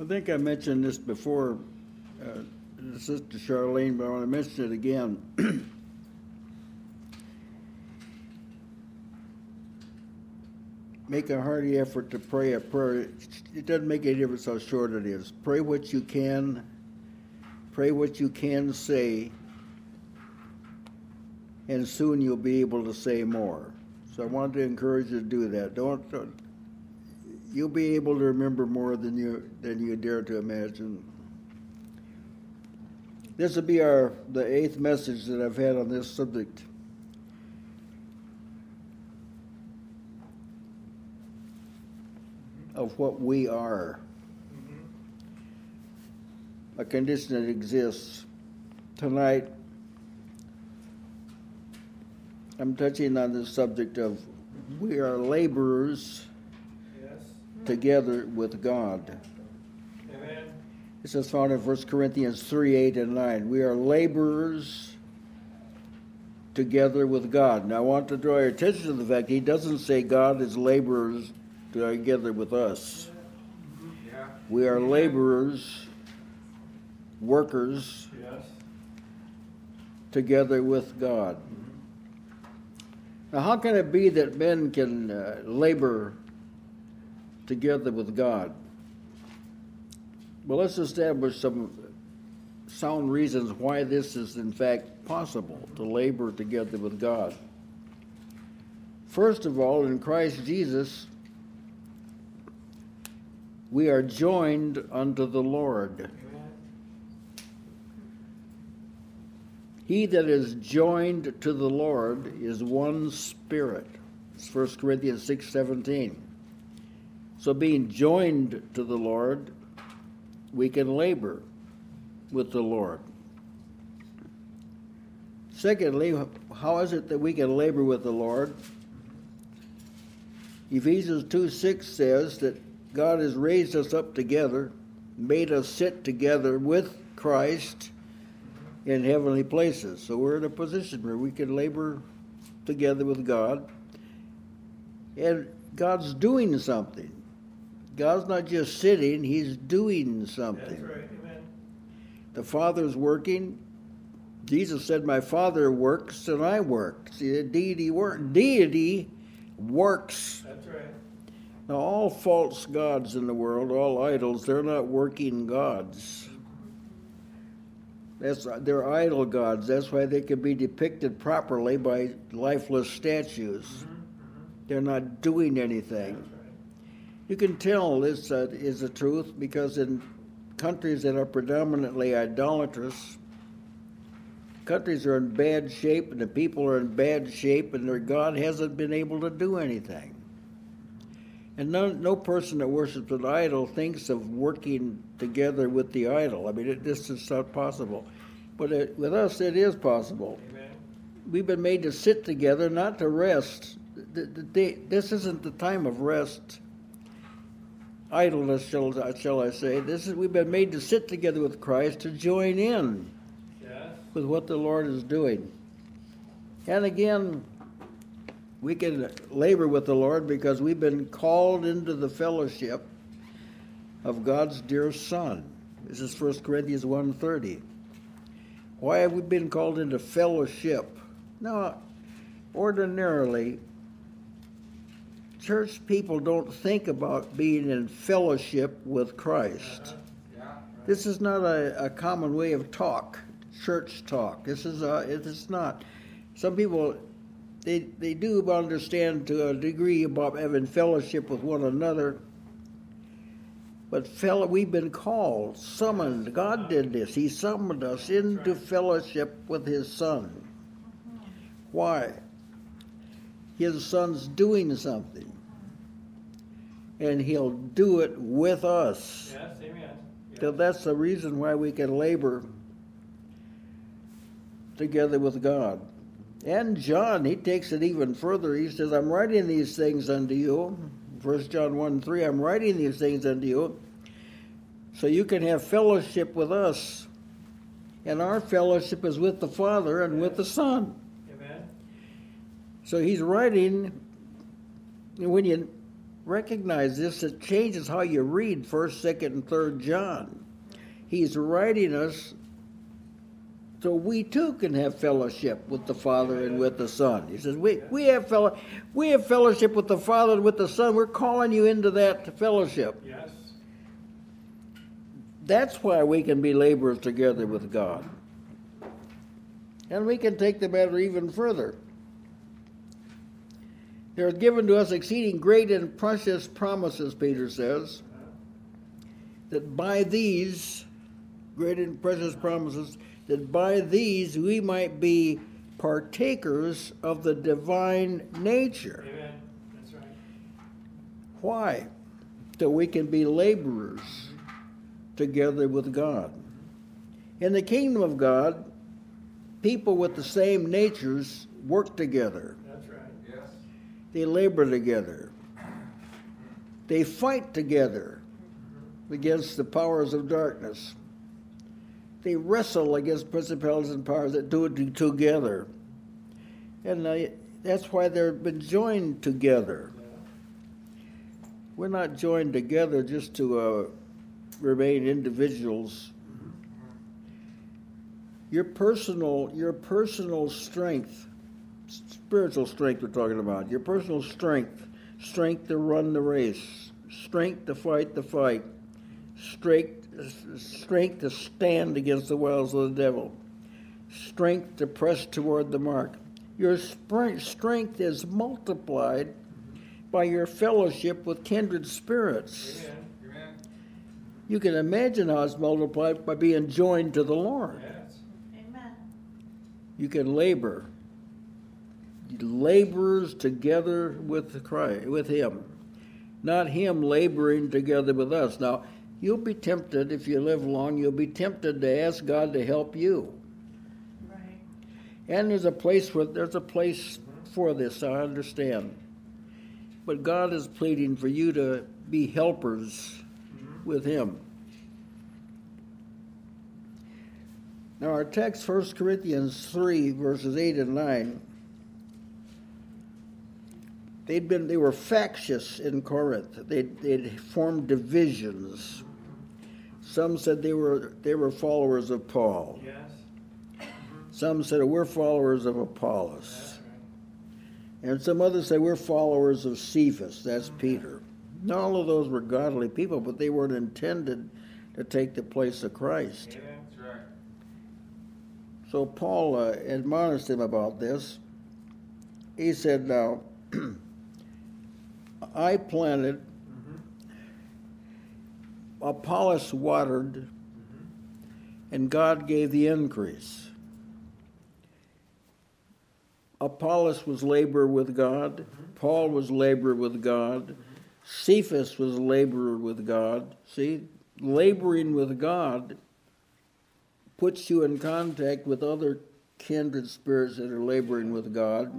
I think I mentioned this before, uh, Sister Charlene, but I want to mention it again. Make a hearty effort to pray a prayer. It doesn't make any difference how short it is. Pray what you can. Pray what you can say, and soon you'll be able to say more. So I wanted to encourage you to do that. Don't, don't you'll be able to remember more than you than you dare to imagine. This will be our the eighth message that I've had on this subject. Mm-hmm. Of what we are, mm-hmm. a condition that exists. Tonight, I'm touching on the subject of we are laborers. Together with God. Amen. This is found in 1 Corinthians 3 8 and 9. We are laborers together with God. Now, I want to draw your attention to the fact he doesn't say God is laborers together with us. Yeah. We are laborers, workers Yes. together with God. Now, how can it be that men can uh, labor together with God? Well, let's establish some sound reasons why this is, in fact, possible to labor together with God. First of all, in Christ Jesus, we are joined unto the Lord. He that is joined to the Lord is one spirit. It's 1 Corinthians 6 17. So, being joined to the Lord, we can labor with the Lord. Secondly, how is it that we can labor with the Lord? Ephesians 2 6 says that God has raised us up together, made us sit together with Christ in heavenly places. So we're in a position where we can labor together with God. And God's doing something. God's not just sitting, He's doing something. That's right. Amen. The Father's working. Jesus said, My Father works and I work. See, the deity work deity works. That's right. Now all false gods in the world, all idols, they're not working gods. That's they're idol gods. That's why they can be depicted properly by lifeless statues. Mm-hmm, mm-hmm. They're not doing anything. You can tell this uh, is the truth because in countries that are predominantly idolatrous, countries are in bad shape and the people are in bad shape and their God hasn't been able to do anything. And no, no person that worships an idol thinks of working together with the idol. I mean, it, this is not possible. But it, with us, it is possible. Amen. We've been made to sit together, not to rest. The, the, day- this isn't the time of rest. Idleness, shall, I- shall I say. This is, we've been made to sit together with Christ to join in Yes. with what the Lord is doing. And again, we can labor with the Lord because we've been called into the fellowship of God's dear Son. This is 1 Corinthians 1.30. Why have we been called into fellowship? Now, ordinarily, church people don't think about being in fellowship with Christ. This is not a, a common way of talk, church talk. This is a, it is not. Some people, they they do understand to a degree about having fellowship with one another. But fellow, we've been called, summoned. God did this. He summoned us into fellowship with His Son. Why? His Son's doing something, and He'll do it with us. Yes. Amen. So Yes. that's the reason why we can labor together with God. And John, he takes it even further. He says, I'm writing these things unto you. 1 John 1 3, I'm writing these things unto you so you can have fellowship with us. And our fellowship is with the Father and with the Son. Amen. So he's writing, when you recognize this, it changes how you read 1st, 2nd, and 3rd John. He's writing us so we too can have fellowship with the Father and with the Son. He says, we, we, have fellow, we have fellowship with the Father and with the Son. We're calling you into that fellowship. Yes. That's why we can be laborers together with God. And we can take the matter even further. There are given to us exceeding great and precious promises, Peter says, that by these great and precious promises, that by these we might be partakers of the divine nature. Amen. That's right. Why? So we can be laborers together with God. In the kingdom of God, people with the same natures work together. They labor together. They fight together against the powers of darkness. They wrestle against principalities and powers that do it together. And that's why they've been joined together. We're not joined together just to uh, remain individuals. Your personal, your personal strength, spiritual strength we're talking about, your personal strength, strength to run the race, strength to fight the fight, strength, strength to stand against the wiles of the devil, strength to press toward the mark. Your strength is multiplied by your fellowship with kindred spirits. Amen. Amen. You can imagine how it's multiplied by being joined to the Lord. Yes. Amen. You can labor. Laborers together with Christ, with Him, not Him laboring together with us. Now, you'll be tempted if you live long. You'll be tempted to ask God to help you, Right. and there's a place for there's a place for this. I understand, but God is pleading for you to be helpers mm-hmm. with Him. Now, our text, 1 Corinthians 3, verses 8 and 9, they'd been, they were factious in Corinth. They'd, they'd formed divisions. Some said they were, they were followers of Paul. Yes. Some said we're followers of Apollos. Right. And some others say we're followers of Cephas, that's Peter. Not all of those were godly people, but they weren't intended to take the place of Christ. Amen. That's right. So Paul uh, admonished him about this. He said, Now, I planted, Apollos watered, and God gave the increase. Apollos was labor with God, Paul was labor with God, Cephas was laborer with God. See, laboring with God puts you in contact with other kindred spirits that are laboring with God.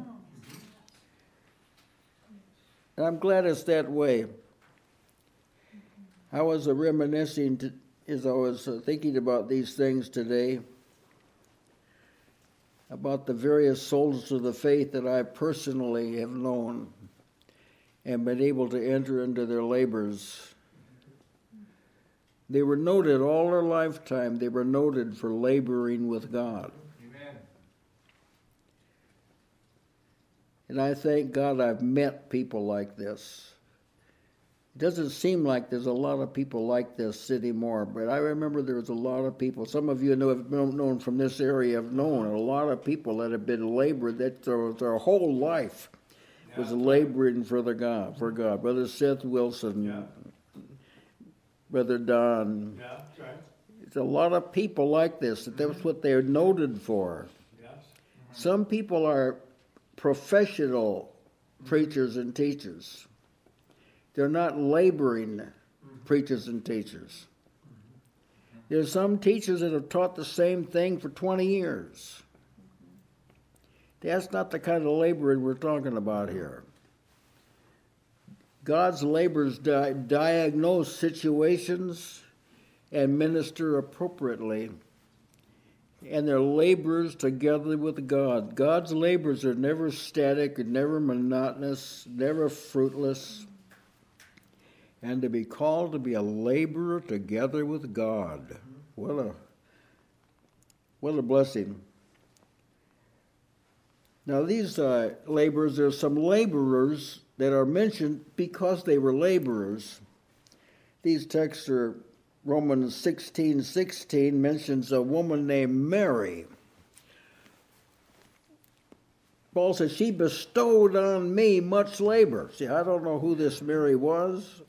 And I'm glad it's that way. I was reminiscing to, as I was thinking about these things today, about the various souls of the faith that I personally have known and been able to enter into their labors. They were noted all their lifetime, they were noted for laboring with God. Amen. And I thank God I've met people like this. It doesn't seem like there's a lot of people like this anymore, but I remember there was a lot of people. Some of you know have known from this area have known a lot of people that have been laboring that their, their whole life was laboring for the God for God. Brother Seth Wilson, Yeah. Brother Don. Yeah. Right. It's a lot of people like this. That that's mm-hmm. what they're noted for. Yes. Mm-hmm. Some people are professional preachers and teachers. They're not laboring preachers and teachers. There's some teachers that have taught the same thing for 20 years. That's not the kind of laboring we're talking about here. God's laborers di- diagnose situations and minister appropriately and their labors together with God. God's labors are never static, never monotonous, never fruitless. and to be called to be a laborer together with God. What a what a blessing. Now these uh, laborers, there's some laborers that are mentioned because they were laborers. These texts are Romans 16, 16 mentions a woman named Mary. Paul says, She bestowed on me much labor. See, I don't know who this Mary was,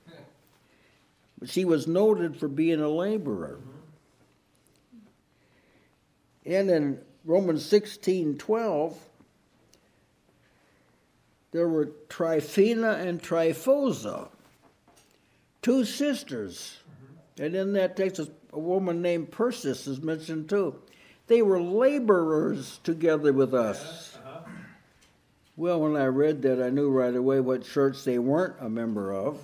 but she was noted for being a laborer. And in Romans 16, 12, there were Tryphena and Tryphosa, two sisters. And in that text, a woman named Persis is mentioned too. They were laborers together with us. Uh-huh. Well, when I read that, I knew right away what church they weren't a member of.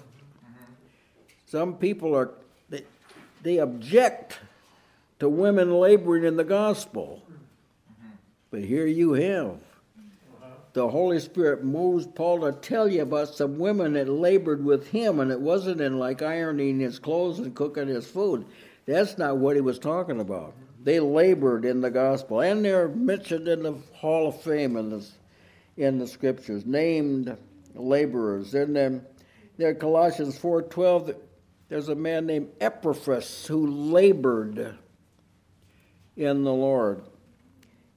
Some people are, they, they object to women laboring in the gospel. But here you have. The Holy Spirit moves Paul to tell you about some women that labored with him, and it wasn't in like ironing his clothes and cooking his food. That's not what he was talking about. They labored in the gospel, and they're mentioned in the Hall of Fame in the, in the scriptures, named laborers. Then there, there Colossians 4.12, there's a man named Epaphras who labored in the Lord.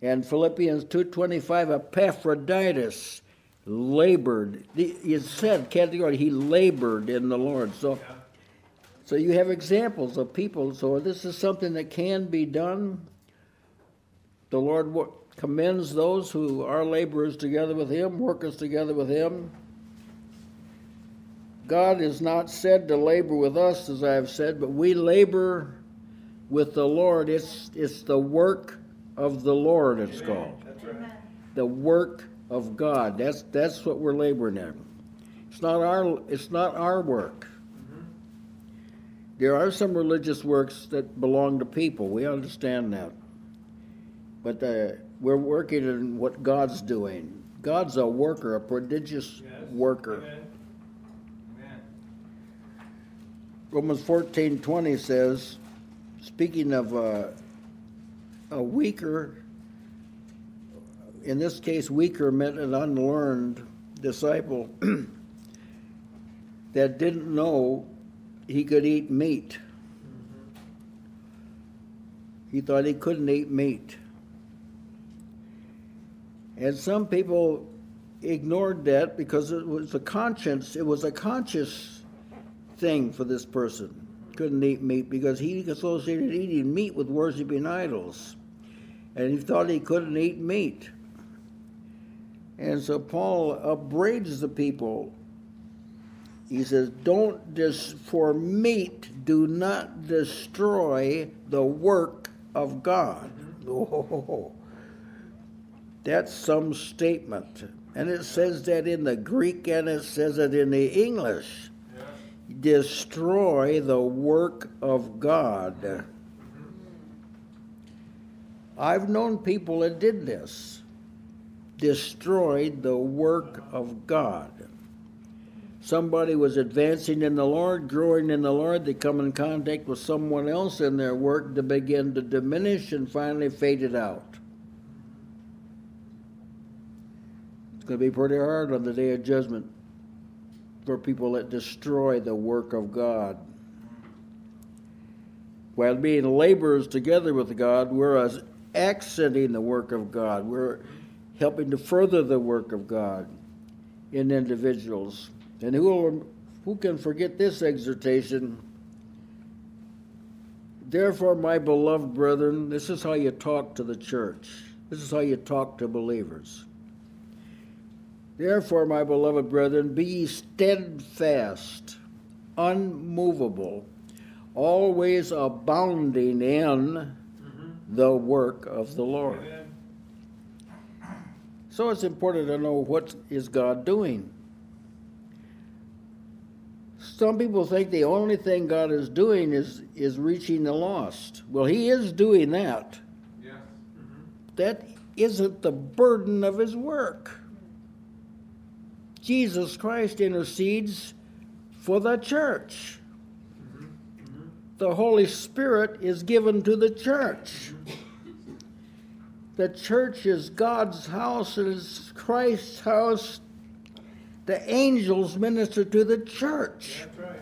And Philippians 2.25, Epaphroditus labored. It said, category, he labored in the Lord. So, Yeah. so you have examples of people. So this is something that can be done. The Lord commends those who are laborers together with Him, workers together with Him. God is not said to labor with us, as I have said, but we labor with the Lord. It's, it's the work of the Lord, it's called. That's right. The work of God. That's, that's what we're laboring in. It's not our, it's not our work. There are some religious works that belong to people. We understand that. But uh, we're working in what God's doing. God's a worker, a prodigious Yes. worker. Amen. Amen. Romans fourteen twenty says, speaking of uh, a weaker, in this case, weaker meant an unlearned disciple that didn't know he could eat meat. He thought he couldn't eat meat. And some people ignored that because it was a conscience, it was a conscious thing for this person. Couldn't eat meat because he associated eating meat with worshiping idols. And he thought he couldn't eat meat. And so Paul upbraids the people. He says, Don't dis- for meat do not destroy the work of God. Oh, that's some statement. And it says that in the Greek and it says it in the English. Destroy the work of God. I've known people that did this, destroyed the work of God. Somebody was advancing in the Lord, growing in the Lord, they come in contact with someone else in their work to begin to diminish and finally faded out. It's going to be pretty hard on the day of judgment for people that destroy the work of God. While being laborers together with God, we're accenting the work of God. We're helping to further the work of God in individuals. And who, who can forget this exhortation? Therefore, my beloved brethren, this is how you talk to the church. This is how you talk to believers. Therefore, my beloved brethren, be ye steadfast, unmovable, always abounding in mm-hmm. the work of the Lord. So it's important to know what is God doing. Some people think the only thing God is doing is, is reaching the lost. Well, He is doing that. Yes. Mm-hmm. That isn't the burden of His work. Jesus Christ intercedes for the church. The Holy Spirit is given to the church. The church is God's house, it is Christ's house. The angels minister to the church. Right.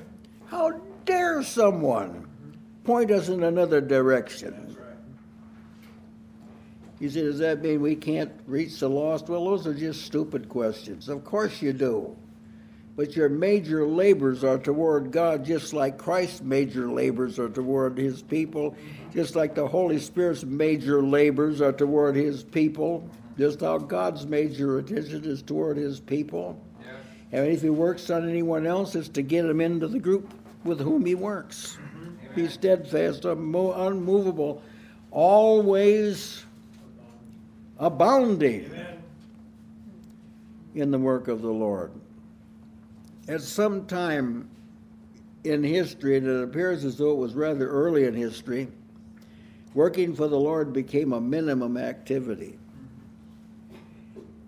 How dare someone point us in another direction? You say, does that mean we can't reach the lost? Well, those are just stupid questions. Of course you do. But your major labors are toward God, just like Christ's major labors are toward his people, just like the Holy Spirit's major labors are toward his people, just how God's major attention is toward his people. Yes. And if he works on anyone else, it's to get him into the group with whom he works. Mm-hmm. He's steadfast, unmovable, always abounding Amen. in the work of the Lord. At some time in history, and it appears as though it was rather early in history, working for the Lord became a minimum activity.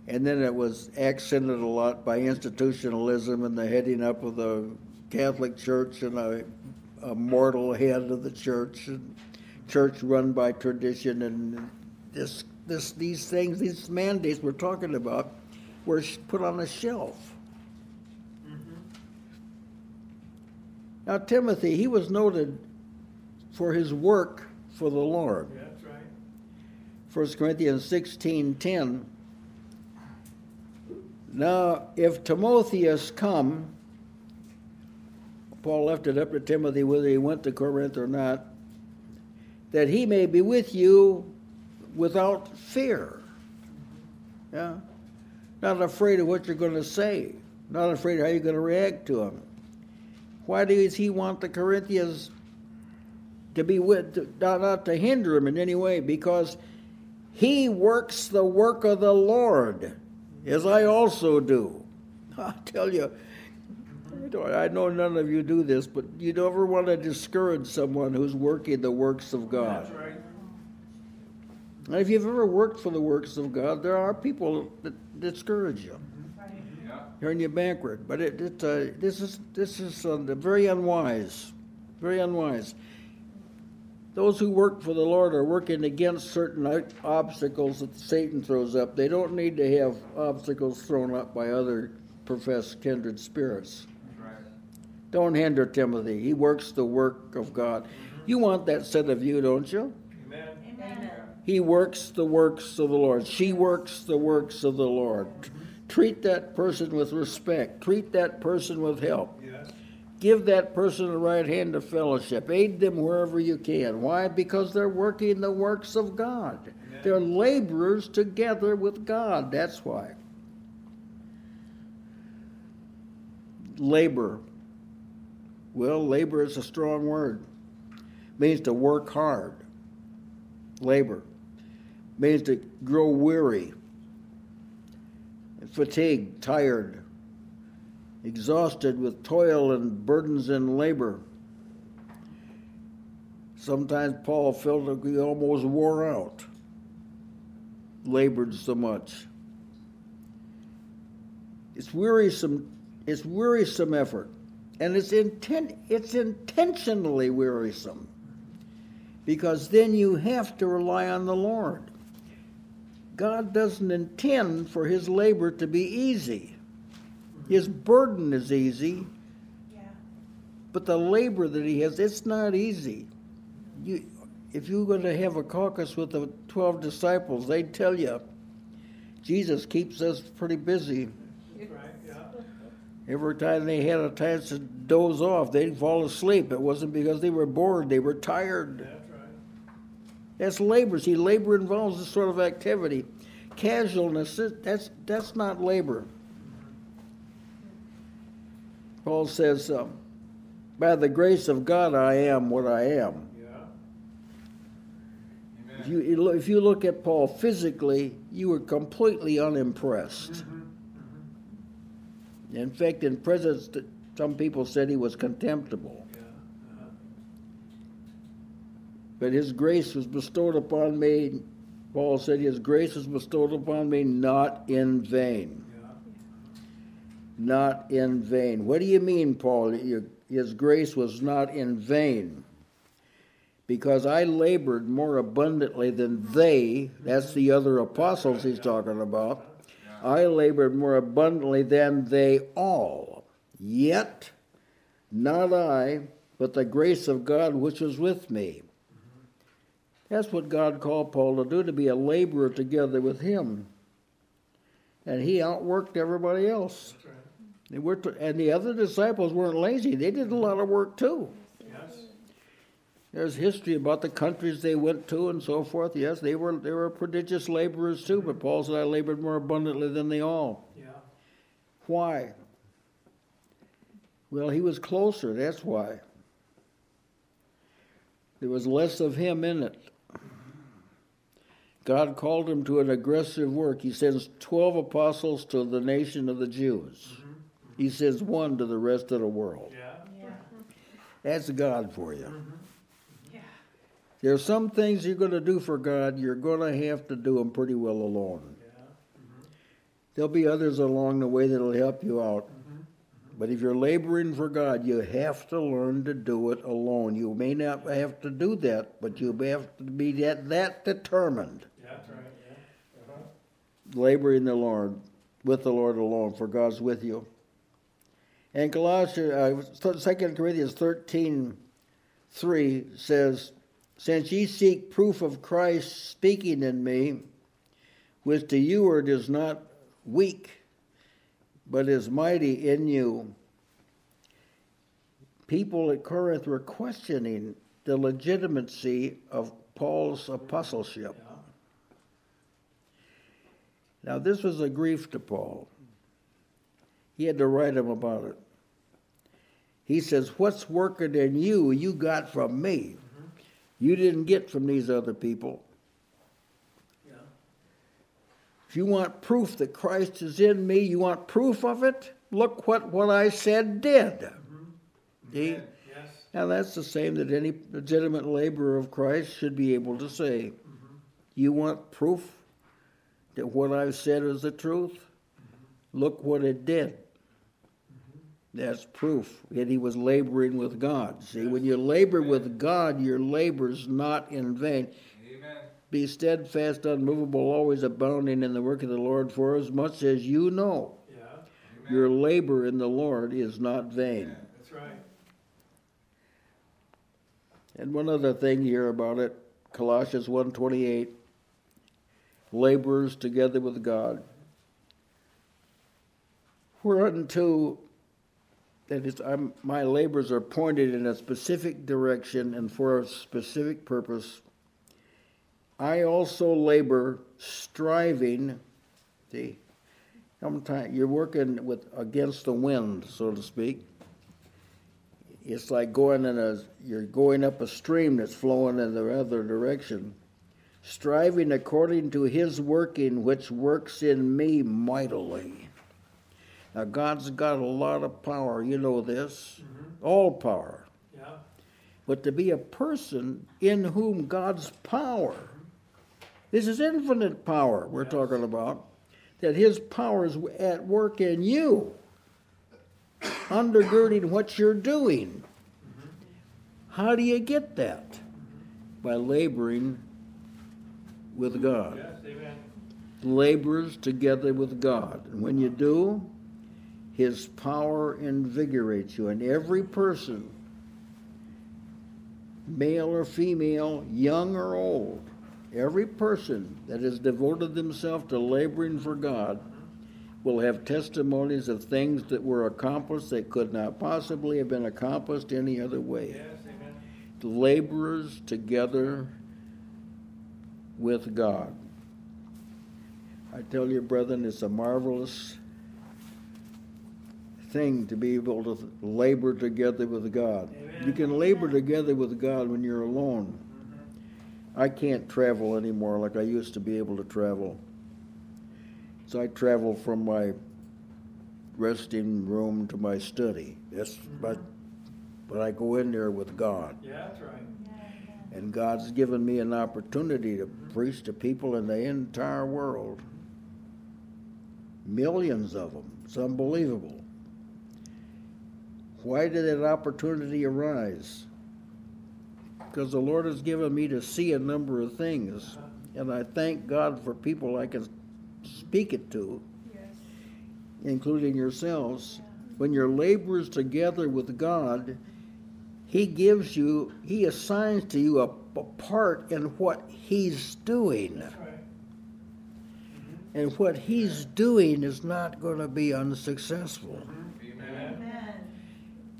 And then it was accented a lot by institutionalism and the heading up of the Catholic Church and a, a mortal head of the church and church run by tradition and this this these things these mandates we're talking about were sh- put on a shelf. Mm-hmm. Now Timothy, he was noted for his work for the Lord. Yeah, That's right. 1 Corinthians 16:10 Now if Timotheus come Paul left it up to Timothy whether he went to Corinth or not that he may be with you without fear. Yeah. Not afraid of what you're going to say, not afraid of how you're going to react to him. Why does he want the Corinthians to be with, not, not to hinder him in any way? Because he works the work of the Lord, as I also do. I tell you, I know none of you do this, but you don't ever want to discourage someone who's working the works of God. That's right. And if you've ever worked for the works of God, there are people that discourage you. Turn you backward. But it, it uh, this is this is uh, very unwise, very unwise. Those who work for the Lord are working against certain obstacles that Satan throws up. They don't need to have obstacles thrown up by other professed kindred spirits. Right. Don't hinder Timothy. He works the work of God. You want that set of you, don't you? Amen. Amen. He works the works of the Lord. She works the works of the Lord. Treat that person with respect. Treat that person with help. Give that person the right hand of fellowship. Aid them wherever you can. Why? Because they're working the works of God. They're laborers together with God. That's why. Labor. Well, labor is a strong word. It Means to work hard. Labor. Means to grow weary, fatigued, tired, exhausted with toil and burdens and labor. Sometimes Paul felt like he almost wore out, labored so much. It's wearisome. It's wearisome effort, and it's intent. It's intentionally wearisome, because then you have to rely on the Lord. God doesn't intend for His labor to be easy. His burden is easy, Yeah. but the labor that he has, it's not easy. You, if you're going to have a caucus with the 12 disciples, they'd tell you Jesus keeps us pretty busy. Right. Yeah. Every time they had a chance to doze off, they'd fall asleep. It wasn't because they were bored, they were tired. That's right. That's labor. See, labor involves this sort of activity. Casualness, that's, that's not labor. Paul says, um, By the grace of God, I am what I am. If you, if you look at Paul physically, you were completely unimpressed. In fact, in presence, some people said he was contemptible. Yeah. Uh-huh. But his grace was bestowed upon me, Paul said, his grace was bestowed upon me not in vain. Yeah. not in vain. What do you mean, Paul? His grace was not in vain. Because I labored more abundantly than they, that's the other apostles he's talking about. I labored more abundantly than they all. Yet, not I, but the grace of God which was with me. That's what God called Paul to do, to be a laborer together with him. And he outworked everybody else. They worked, and the other disciples weren't lazy. They did a lot of work too. Yes. There's history about the countries they went to and so forth. Yes, they were they were prodigious laborers too. But Paul said, "I labored more abundantly than they all." Yeah. Why? Well, he was closer. That's why. There was less of him in it. God called him to an aggressive work. He sends 12 apostles to the nation of the Jews. Mm-hmm. Mm-hmm. He sends one to the rest of the world. Yeah. Yeah. That's God for you. Mm-hmm. Yeah. There are some things you're going to do for God, you're going to have to do them pretty well alone. Yeah. There'll be others along the way that'll help you out. But if you're laboring for God, you have to learn to do it alone. You may not have to do that, but you have to be that, that determined. Yeah, that's right, yeah. Uh-huh. Laboring the Lord, with the Lord alone, for God's with you. And Colossians, uh, 2 Corinthians 13, 3 says, Since ye seek proof of Christ speaking in me, which to you word is not weak, but is mighty in you. People at Corinth were questioning the legitimacy of Paul's apostleship. Now, this was a grief to Paul. He had to write him about it. He says, What's working in you, you got from me. You didn't get from these other people. Yeah. If you want proof that Christ is in me, you want proof of it, look what, what I said did. Mm-hmm. See? Yes. Now, that's the same that any legitimate laborer of Christ should be able to say. Mm-hmm. You want proof that what I've said is the truth? Mm-hmm. Look what it did. That's proof that he was laboring with God. See, when you labor with God, your labor's not in vain. Be steadfast, unmovable, always abounding in the work of the Lord, for as much as you know Yeah. your labor in the Lord is not vain. That's right. And one other thing here about it, Colossians 1:28, laborers together with God. Whereunto that is, I'm, my labors are pointed in a specific direction and for a specific purpose. I also labor, striving. See, sometimes you're working with against the wind, so to speak. It's like going in a you're going up a stream that's flowing in the other direction. Striving according to his working which works in me mightily. Now god's got a lot of power you know this. Mm-hmm. All power. Yeah. but to be a person in whom god's power this is infinite power we're Yes. talking about that his power is at work in you undergirding what you're doing. How do you get that? By laboring with God. Yes, amen. Laborers together with God. And when you do, His power invigorates you. And every person, male or female, young or old, every person that has devoted themselves to laboring for God will have testimonies of things that were accomplished that could not possibly have been accomplished any other way. Yes. Laborers together with God. I tell you, brethren, it's a marvelous thing to be able to labor together with God. Amen. You can labor together with God when you're alone. I can't travel anymore like I used to be able to travel. So I travel from my resting room to my study. That's mm-hmm. but but I go in there with God. Yeah, that's right. And God's given me an opportunity to mm-hmm. preach to people in the entire world. Millions of them. It's unbelievable. Why did that opportunity arise? Because the Lord has given me to see a number of things, and I thank God for people I can speak it to, Yes. including yourselves. When you're laborers together with God, He gives you, He assigns to you a, a part in what He's doing. Right. Mm-hmm. And what He's doing is not going to be unsuccessful. Amen.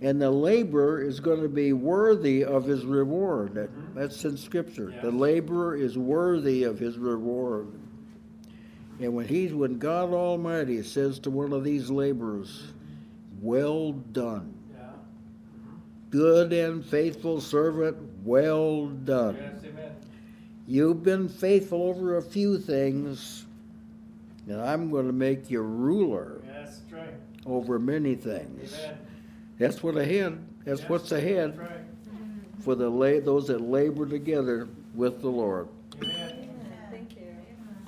And the laborer is going to be worthy of his reward. That, Mhm. that's in Scripture. Yeah. The laborer is worthy of his reward. And when he's when God Almighty says to one of these laborers, "Well done, Yeah. good and faithful servant, well done. Yes. You've been faithful over a few things, and I'm going to make you ruler Yes, right. over many things." Amen. That's what ahead. That's what's ahead. Right. for the la- those that labor together with the Lord.